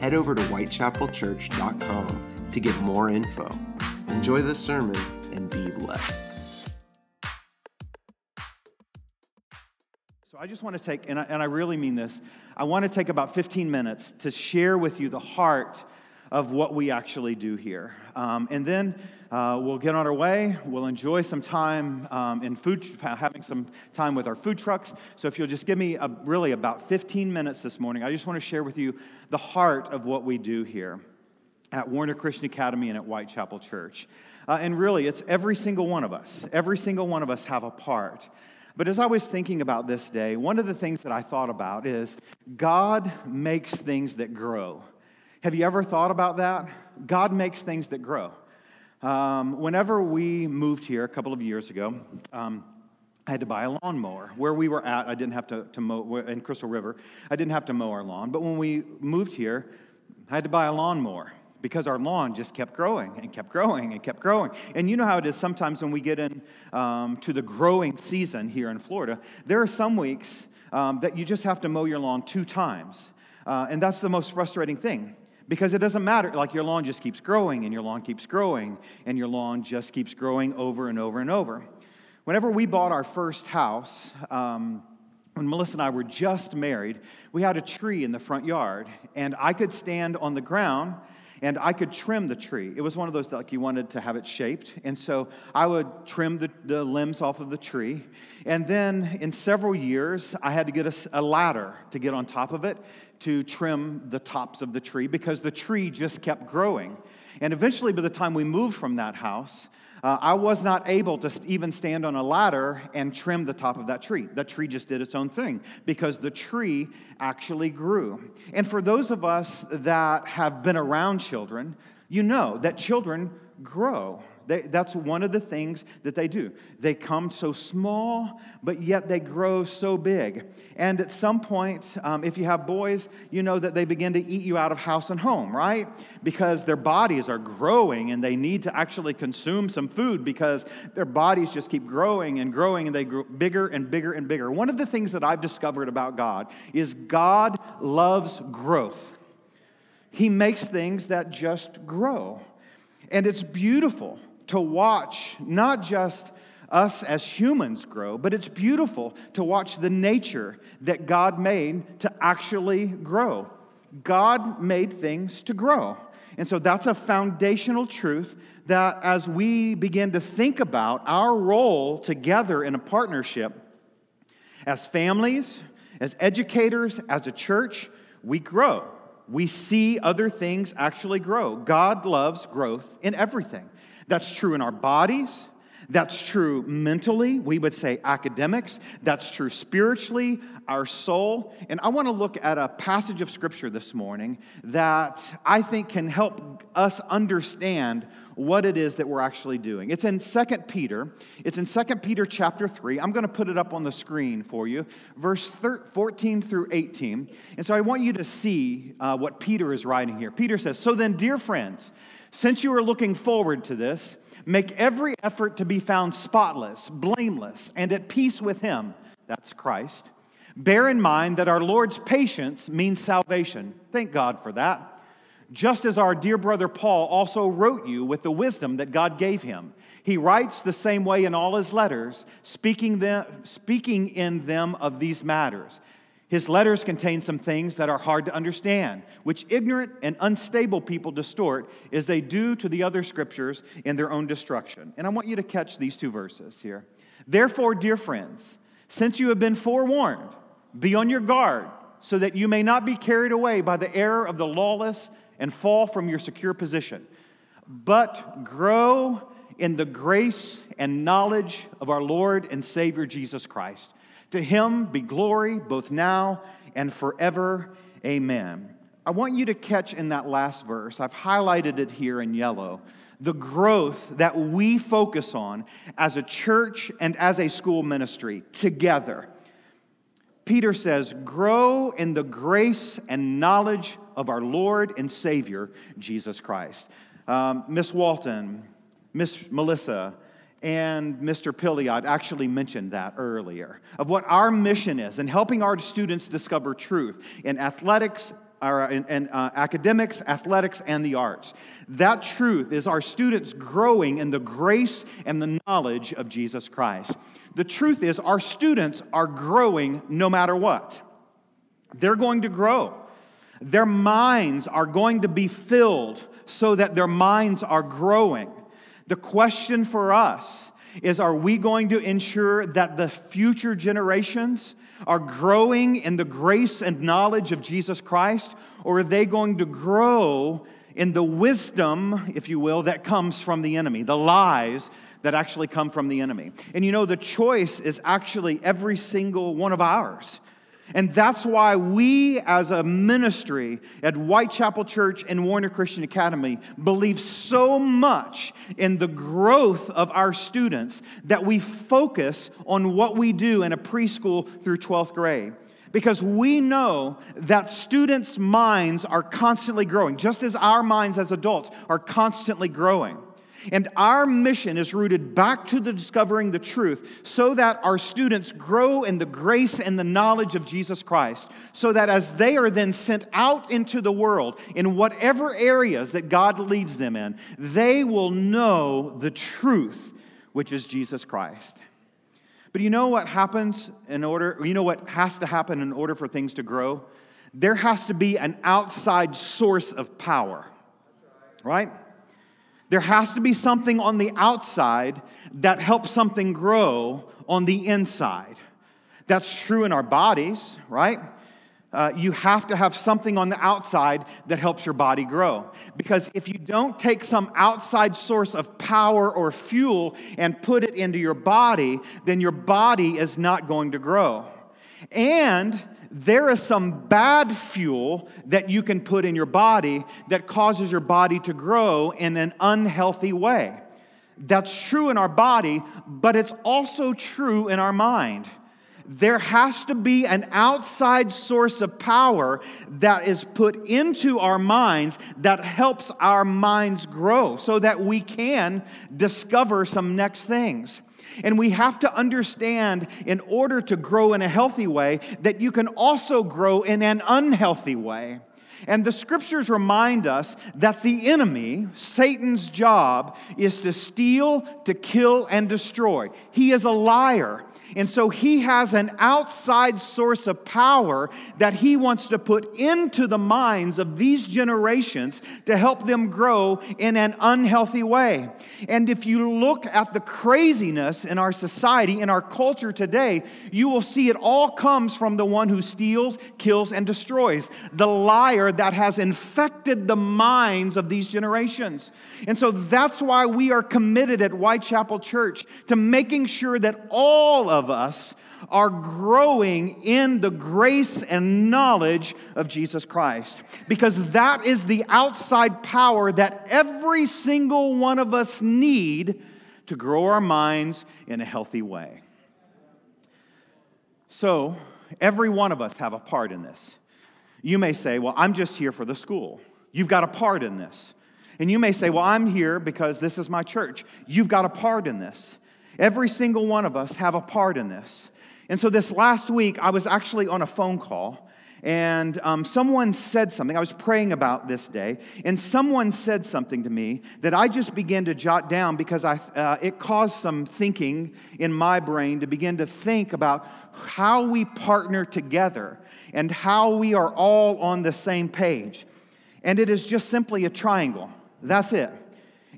Head over to whitechapelchurch.com to get more info. Enjoy the sermon and be blessed. So, I just want to take, and I, and I really mean this, I want to take about 15 minutes to share with you the heart of what we actually do here. Um, and then uh, we'll get on our way. We'll enjoy some time um, in food, having some time with our food trucks. So if you'll just give me a, really about 15 minutes this morning, I just want to share with you the heart of what we do here at Warner Christian Academy and at Whitechapel Church. Uh, and really, it's every single one of us. Every single one of us have a part. But as I was thinking about this day, one of the things that I thought about is God makes things that grow. Have you ever thought about that? God makes things that grow. Um, whenever we moved here a couple of years ago, um, I had to buy a lawnmower. Where we were at, I didn't have to, to mow, in Crystal River, I didn't have to mow our lawn. But when we moved here, I had to buy a lawnmower because our lawn just kept growing and kept growing and kept growing. And you know how it is sometimes when we get in um, to the growing season here in Florida, there are some weeks um, that you just have to mow your lawn two times. Uh, and that's the most frustrating thing because it doesn't matter. Like your lawn just keeps growing and your lawn keeps growing and your lawn just keeps growing over and over and over. Whenever we bought our first house, um, when Melissa and I were just married, we had a tree in the front yard, and I could stand on the ground and I could trim the tree. It was one of those that like you wanted to have it shaped, and so I would trim the, the limbs off of the tree. And then in several years, I had to get a, a ladder to get on top of it to trim the tops of the tree because the tree just kept growing. And eventually, by the time we moved from that house, uh, I was not able to even stand on a ladder and trim the top of that tree. That tree just did its own thing because the tree actually grew. And for those of us that have been around children, you know that children grow. They, that's one of the things that they do. They come so small, but yet they grow so big. And at some point, um, if you have boys, you know that they begin to eat you out of house and home, right? Because their bodies are growing and they need to actually consume some food because their bodies just keep growing and growing and they grow bigger and bigger and bigger. One of the things that I've discovered about God is God loves growth. He makes things that just grow. And it's beautiful to watch not just us as humans grow, but it's beautiful to watch the nature that God made to actually grow. God made things to grow. And so that's a foundational truth that as we begin to think about our role together in a partnership, as families, as educators, as a church, we grow. We see other things actually grow. God loves growth in everything. That's true in our bodies. That's true mentally. We would say academics. That's true spiritually, our soul. And I want to look at a passage of scripture this morning that I think can help us understand what it is that we're actually doing. It's in 2 Peter. It's in 2 Peter chapter 3. I'm going to put it up on the screen for you, verse 14 through 18. And so I want you to see uh, what Peter is writing here. Peter says, So then, dear friends, since you are looking forward to this, make every effort to be found spotless, blameless, and at peace with Him. That's Christ. Bear in mind that our Lord's patience means salvation. Thank God for that. Just as our dear brother Paul also wrote you with the wisdom that God gave him. He writes the same way in all his letters, speaking, them, speaking in them of these matters his letters contain some things that are hard to understand, which ignorant and unstable people distort as they do to the other scriptures in their own destruction. And I want you to catch these two verses here. Therefore, dear friends, since you have been forewarned, be on your guard so that you may not be carried away by the error of the lawless and fall from your secure position, but grow in the grace and knowledge of our Lord and Savior Jesus Christ. To him be glory both now and forever. Amen. I want you to catch in that last verse, I've highlighted it here in yellow, the growth that we focus on as a church and as a school ministry together. Peter says, Grow in the grace and knowledge of our Lord and Savior, Jesus Christ. Um, Miss Walton, Miss Melissa, and Mr. Pilliot actually mentioned that earlier of what our mission is in helping our students discover truth in athletics, in, in uh, academics, athletics, and the arts. That truth is our students growing in the grace and the knowledge of Jesus Christ. The truth is, our students are growing no matter what. They're going to grow. Their minds are going to be filled so that their minds are growing. The question for us is are we going to ensure that the future generations are growing in the grace and knowledge of Jesus Christ, or are they going to grow in the wisdom, if you will, that comes from the enemy, the lies that actually come from the enemy? And you know, the choice is actually every single one of ours. And that's why we, as a ministry at Whitechapel Church and Warner Christian Academy, believe so much in the growth of our students that we focus on what we do in a preschool through 12th grade. Because we know that students' minds are constantly growing, just as our minds as adults are constantly growing. And our mission is rooted back to the discovering the truth so that our students grow in the grace and the knowledge of Jesus Christ. So that as they are then sent out into the world in whatever areas that God leads them in, they will know the truth, which is Jesus Christ. But you know what happens in order, you know what has to happen in order for things to grow? There has to be an outside source of power, right? There has to be something on the outside that helps something grow on the inside. That's true in our bodies, right? Uh, you have to have something on the outside that helps your body grow. Because if you don't take some outside source of power or fuel and put it into your body, then your body is not going to grow. And there is some bad fuel that you can put in your body that causes your body to grow in an unhealthy way. That's true in our body, but it's also true in our mind. There has to be an outside source of power that is put into our minds that helps our minds grow so that we can discover some next things. And we have to understand, in order to grow in a healthy way, that you can also grow in an unhealthy way. And the scriptures remind us that the enemy, Satan's job, is to steal, to kill, and destroy. He is a liar. And so he has an outside source of power that he wants to put into the minds of these generations to help them grow in an unhealthy way. And if you look at the craziness in our society, in our culture today, you will see it all comes from the one who steals, kills, and destroys, the liar that has infected the minds of these generations. And so that's why we are committed at Whitechapel Church to making sure that all of of us are growing in the grace and knowledge of Jesus Christ. Because that is the outside power that every single one of us need to grow our minds in a healthy way. So, every one of us have a part in this. You may say, Well, I'm just here for the school. You've got a part in this. And you may say, Well, I'm here because this is my church. You've got a part in this. Every single one of us have a part in this. And so this last week, I was actually on a phone call, and um, someone said something. I was praying about this day, and someone said something to me that I just began to jot down because I, uh, it caused some thinking in my brain to begin to think about how we partner together and how we are all on the same page. And it is just simply a triangle. That's it.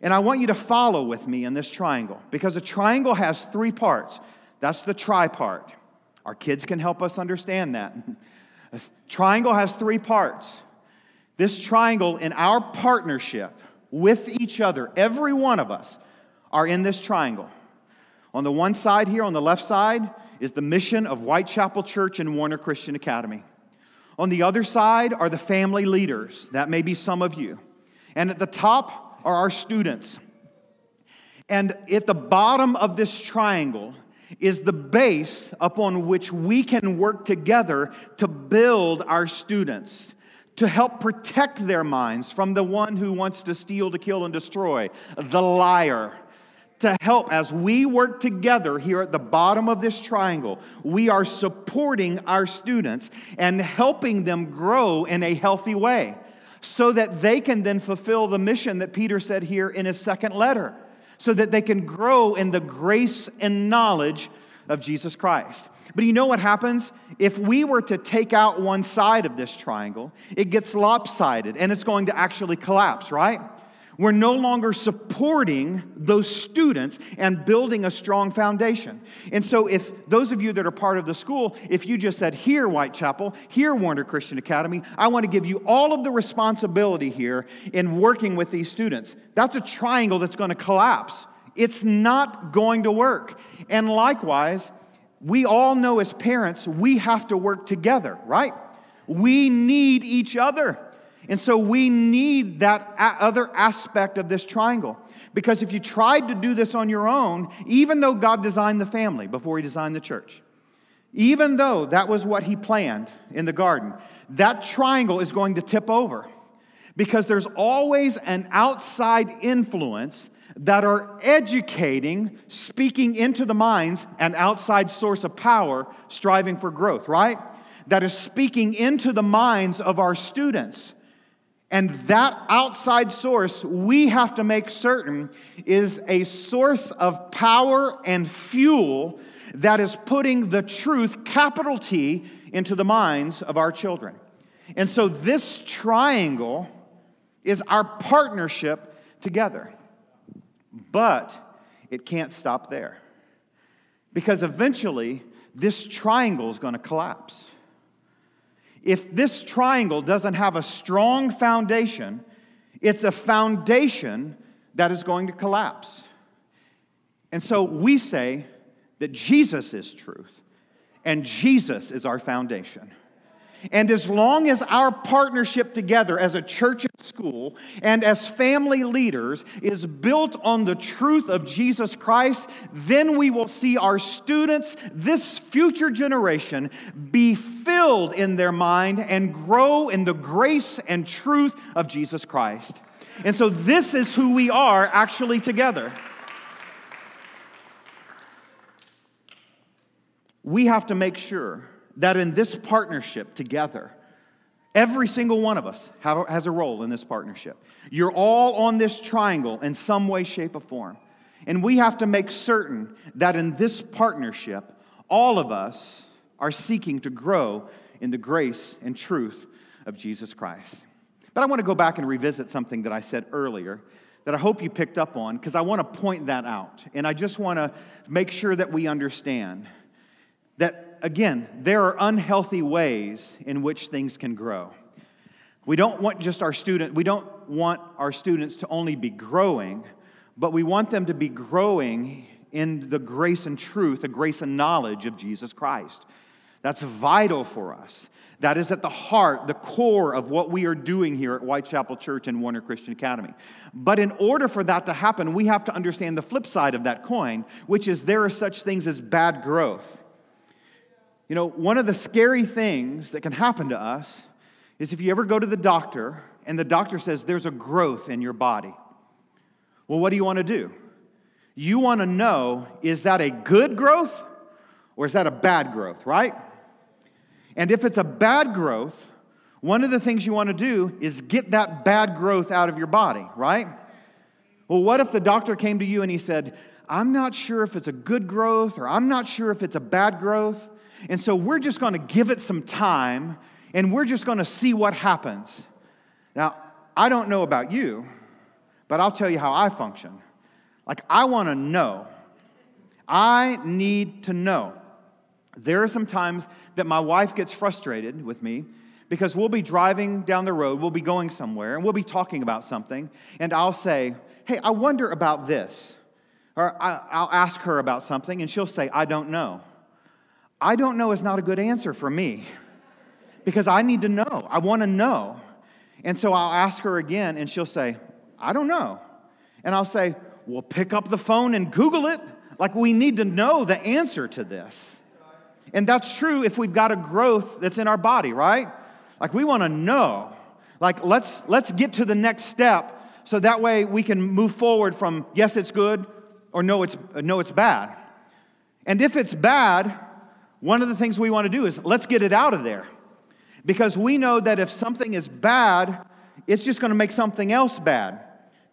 And I want you to follow with me in this triangle because a triangle has three parts. That's the tripart. Our kids can help us understand that. A triangle has three parts. This triangle, in our partnership with each other, every one of us are in this triangle. On the one side here, on the left side, is the mission of Whitechapel Church and Warner Christian Academy. On the other side are the family leaders. That may be some of you. And at the top are our students. And at the bottom of this triangle is the base upon which we can work together to build our students, to help protect their minds from the one who wants to steal, to kill, and destroy, the liar. To help as we work together here at the bottom of this triangle, we are supporting our students and helping them grow in a healthy way so that they can then fulfill the mission that Peter said here in his second letter so that they can grow in the grace and knowledge of Jesus Christ. But you know what happens? If we were to take out one side of this triangle, it gets lopsided and it's going to actually collapse, right? We're no longer supporting those students and building a strong foundation. And so, if those of you that are part of the school, if you just said, Here, Whitechapel, here, Warner Christian Academy, I want to give you all of the responsibility here in working with these students, that's a triangle that's going to collapse. It's not going to work. And likewise, we all know as parents, we have to work together, right? We need each other. And so we need that other aspect of this triangle. Because if you tried to do this on your own, even though God designed the family before He designed the church, even though that was what He planned in the garden, that triangle is going to tip over. Because there's always an outside influence that are educating, speaking into the minds, an outside source of power, striving for growth, right? That is speaking into the minds of our students. And that outside source, we have to make certain, is a source of power and fuel that is putting the truth, capital T, into the minds of our children. And so this triangle is our partnership together. But it can't stop there. Because eventually, this triangle is going to collapse. If this triangle doesn't have a strong foundation, it's a foundation that is going to collapse. And so we say that Jesus is truth, and Jesus is our foundation. And as long as our partnership together as a church and school and as family leaders is built on the truth of Jesus Christ, then we will see our students, this future generation, be filled in their mind and grow in the grace and truth of Jesus Christ. And so, this is who we are actually together. We have to make sure that in this partnership together, every single one of us have, has a role in this partnership. You're all on this triangle in some way, shape, or form. And we have to make certain that in this partnership, all of us are seeking to grow in the grace and truth of Jesus Christ. But I want to go back and revisit something that I said earlier that I hope you picked up on because I want to point that out. And I just want to make sure that we understand that again, there are unhealthy ways in which things can grow. We don't want just our student, we don't want our students to only be growing, but we want them to be growing in the grace and truth, the grace and knowledge of Jesus Christ. That's vital for us. That is at the heart, the core of what we are doing here at Whitechapel Church and Warner Christian Academy. But in order for that to happen, we have to understand the flip side of that coin, which is there are such things as bad growth. You know, one of the scary things that can happen to us is if you ever go to the doctor and the doctor says there's a growth in your body. Well, what do you want to do? You want to know is that a good growth or is that a bad growth, right? And if it's a bad growth, one of the things you want to do is get that bad growth out of your body, right? Well, what if the doctor came to you and he said, I'm not sure if it's a good growth or I'm not sure if it's a bad growth? And so we're just going to give it some time and we're just going to see what happens. Now, I don't know about you, but I'll tell you how I function. Like, I want to know. I need to know. There are some times that my wife gets frustrated with me because we'll be driving down the road, we'll be going somewhere, and we'll be talking about something, and I'll say, Hey, I wonder about this. Or I'll ask her about something, and she'll say, I don't know. I don't know is not a good answer for me because I need to know. I want to know. And so I'll ask her again, and she'll say, I don't know. And I'll say, Well, pick up the phone and Google it. Like, we need to know the answer to this. And that's true if we've got a growth that's in our body, right? Like, we want to know. Like, let's, let's get to the next step so that way we can move forward from yes, it's good or no, it's, no, it's bad. And if it's bad, one of the things we want to do is let's get it out of there. Because we know that if something is bad, it's just going to make something else bad.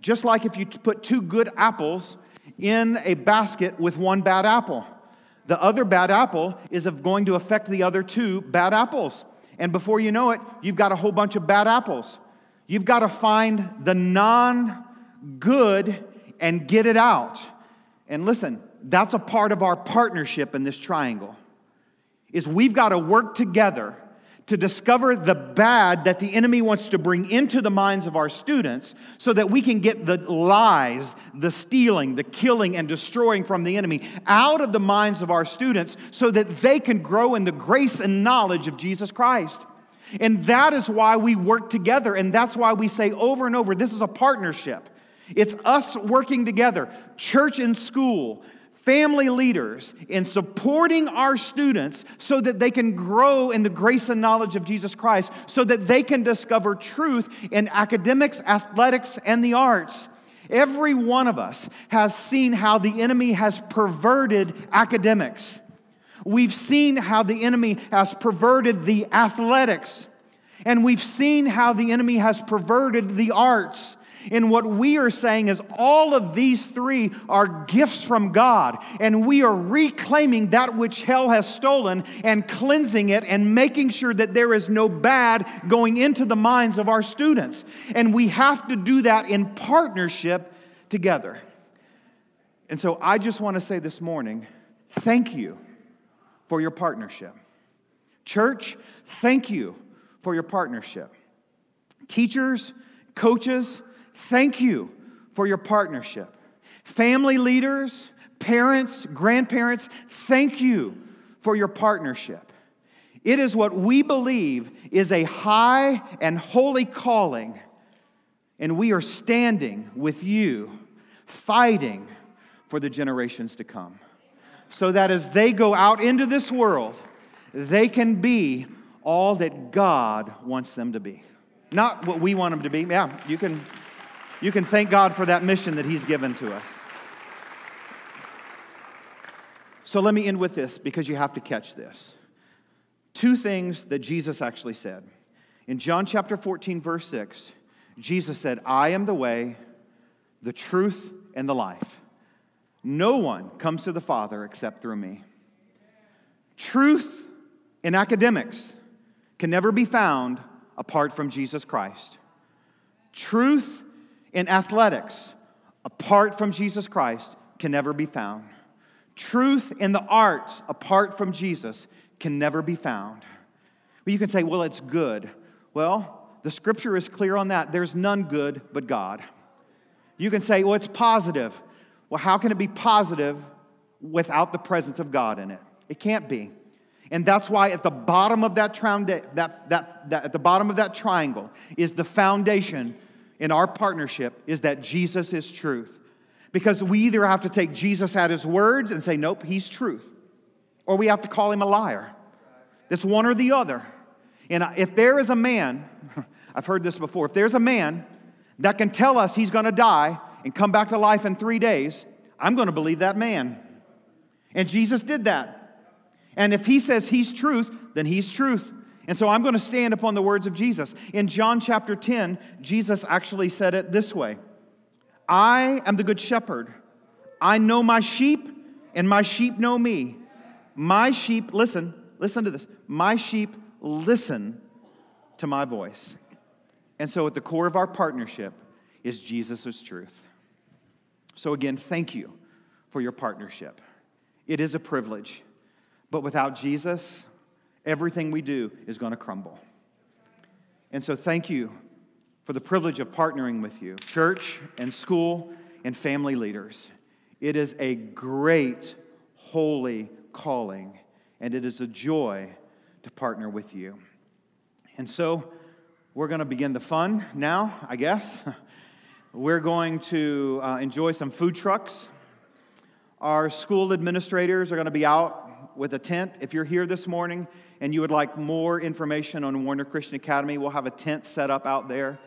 Just like if you put two good apples in a basket with one bad apple. The other bad apple is going to affect the other two bad apples. And before you know it, you've got a whole bunch of bad apples. You've got to find the non good and get it out. And listen, that's a part of our partnership in this triangle. Is we've got to work together to discover the bad that the enemy wants to bring into the minds of our students so that we can get the lies, the stealing, the killing, and destroying from the enemy out of the minds of our students so that they can grow in the grace and knowledge of Jesus Christ. And that is why we work together. And that's why we say over and over this is a partnership. It's us working together, church and school, family leaders in supporting our students so that they can grow in the grace and knowledge of Jesus Christ, so that they can discover truth in academics, athletics, and the arts. Every one of us has seen how the enemy has perverted academics. We've seen how the enemy has perverted the athletics. And we've seen how the enemy has perverted the arts. And what we are saying is all of these three are gifts from God, and we are reclaiming that which hell has stolen and cleansing it and making sure that there is no bad going into the minds of our students. And we have to do that in partnership together. And so I just want to say this morning thank you for your partnership. Church, thank you for your partnership. Teachers, coaches, Thank you for your partnership. Family leaders, parents, grandparents, thank you for your partnership. It is what we believe is a high and holy calling, and we are standing with you, fighting for the generations to come. So that as they go out into this world, they can be all that God wants them to be. Not what we want them to be. Yeah, you can you can thank God for that mission that He's given to us. So let me end with this because you have to catch this. Two things that Jesus actually said. In John chapter 14, verse 6, Jesus said, I am the way, the truth, and the life. No one comes to the Father except through me. Truth in academics can never be found apart from Jesus Christ. Truth in athletics, apart from Jesus Christ, can never be found. Truth in the arts, apart from Jesus, can never be found. But you can say, well, it's good. Well, the scripture is clear on that. There's none good but God. You can say, well, it's positive. Well, how can it be positive without the presence of God in it? It can't be. And that's why at the bottom of that, that, that, that, at the bottom of that triangle is the foundation in our partnership is that Jesus is truth. Because we either have to take Jesus at his words and say, nope, he's truth, or we have to call him a liar. It's one or the other. And if there is a man, I've heard this before, if there's a man that can tell us he's gonna die and come back to life in three days, I'm gonna believe that man. And Jesus did that. And if he says he's truth, then he's truth. And so I'm going to stand upon the words of Jesus. In John chapter 10, Jesus actually said it this way I am the good shepherd. I know my sheep, and my sheep know me. My sheep, listen, listen to this. My sheep listen to my voice. And so at the core of our partnership is Jesus' truth. So again, thank you for your partnership. It is a privilege. But without Jesus, everything we do is going to crumble. And so, thank you for the privilege of partnering with you, church and school and family leaders. It is a great, holy calling, and it is a joy to partner with you. And so we're going to begin the fun now, I guess. We're going to uh, enjoy some food trucks. Our school administrators are going to be out with a tent. If you're here this morning and you would like more information on Warner Christian Academy, we'll have a tent set up out there.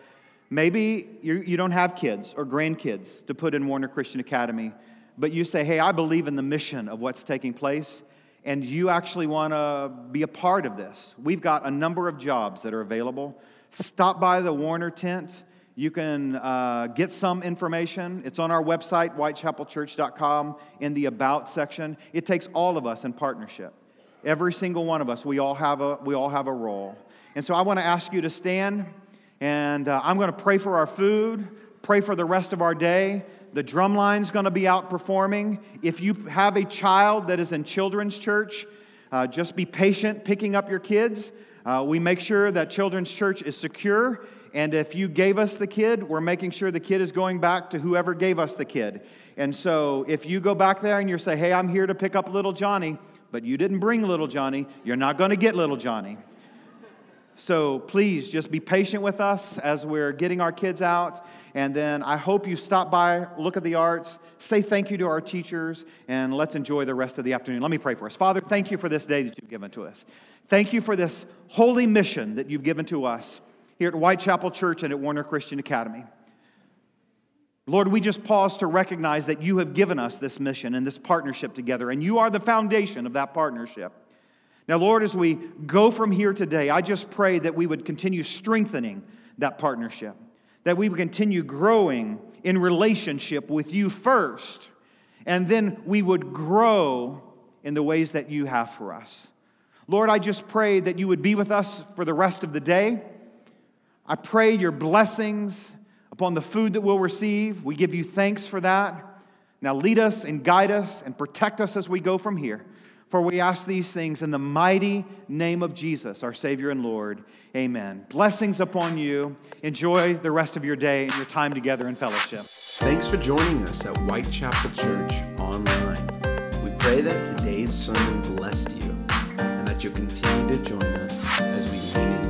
Maybe you, you don't have kids or grandkids to put in Warner Christian Academy, but you say, hey, I believe in the mission of what's taking place, and you actually want to be a part of this. We've got a number of jobs that are available. Stop by the Warner tent you can uh, get some information. It's on our website, whitechapelchurch.com, in the About section. It takes all of us in partnership. Every single one of us, we all have a, we all have a role. And so I want to ask you to stand, and uh, I'm going to pray for our food, pray for the rest of our day. The drum line's going to be out performing. If you have a child that is in children's church, uh, just be patient picking up your kids. Uh, we make sure that children's church is secure and if you gave us the kid, we're making sure the kid is going back to whoever gave us the kid. And so if you go back there and you say, hey, I'm here to pick up little Johnny, but you didn't bring little Johnny, you're not going to get little Johnny. So please just be patient with us as we're getting our kids out. And then I hope you stop by, look at the arts, say thank you to our teachers, and let's enjoy the rest of the afternoon. Let me pray for us. Father, thank you for this day that you've given to us. Thank you for this holy mission that you've given to us here at Whitechapel Church and at Warner Christian Academy. Lord, we just pause to recognize that you have given us this mission and this partnership together, and you are the foundation of that partnership. Now, Lord, as we go from here today, I just pray that we would continue strengthening that partnership, that we would continue growing in relationship with you first, and then we would grow in the ways that you have for us. Lord, I just pray that you would be with us for the rest of the day. I pray your blessings upon the food that we'll receive. We give you thanks for that. Now lead us and guide us and protect us as we go from here. For we ask these things in the mighty name of Jesus, our Savior and Lord. Amen. Blessings upon you. Enjoy the rest of your day and your time together in fellowship. Thanks for joining us at Whitechapel Church online. We pray that today's sermon blessed you and that you'll continue to join us as we lean into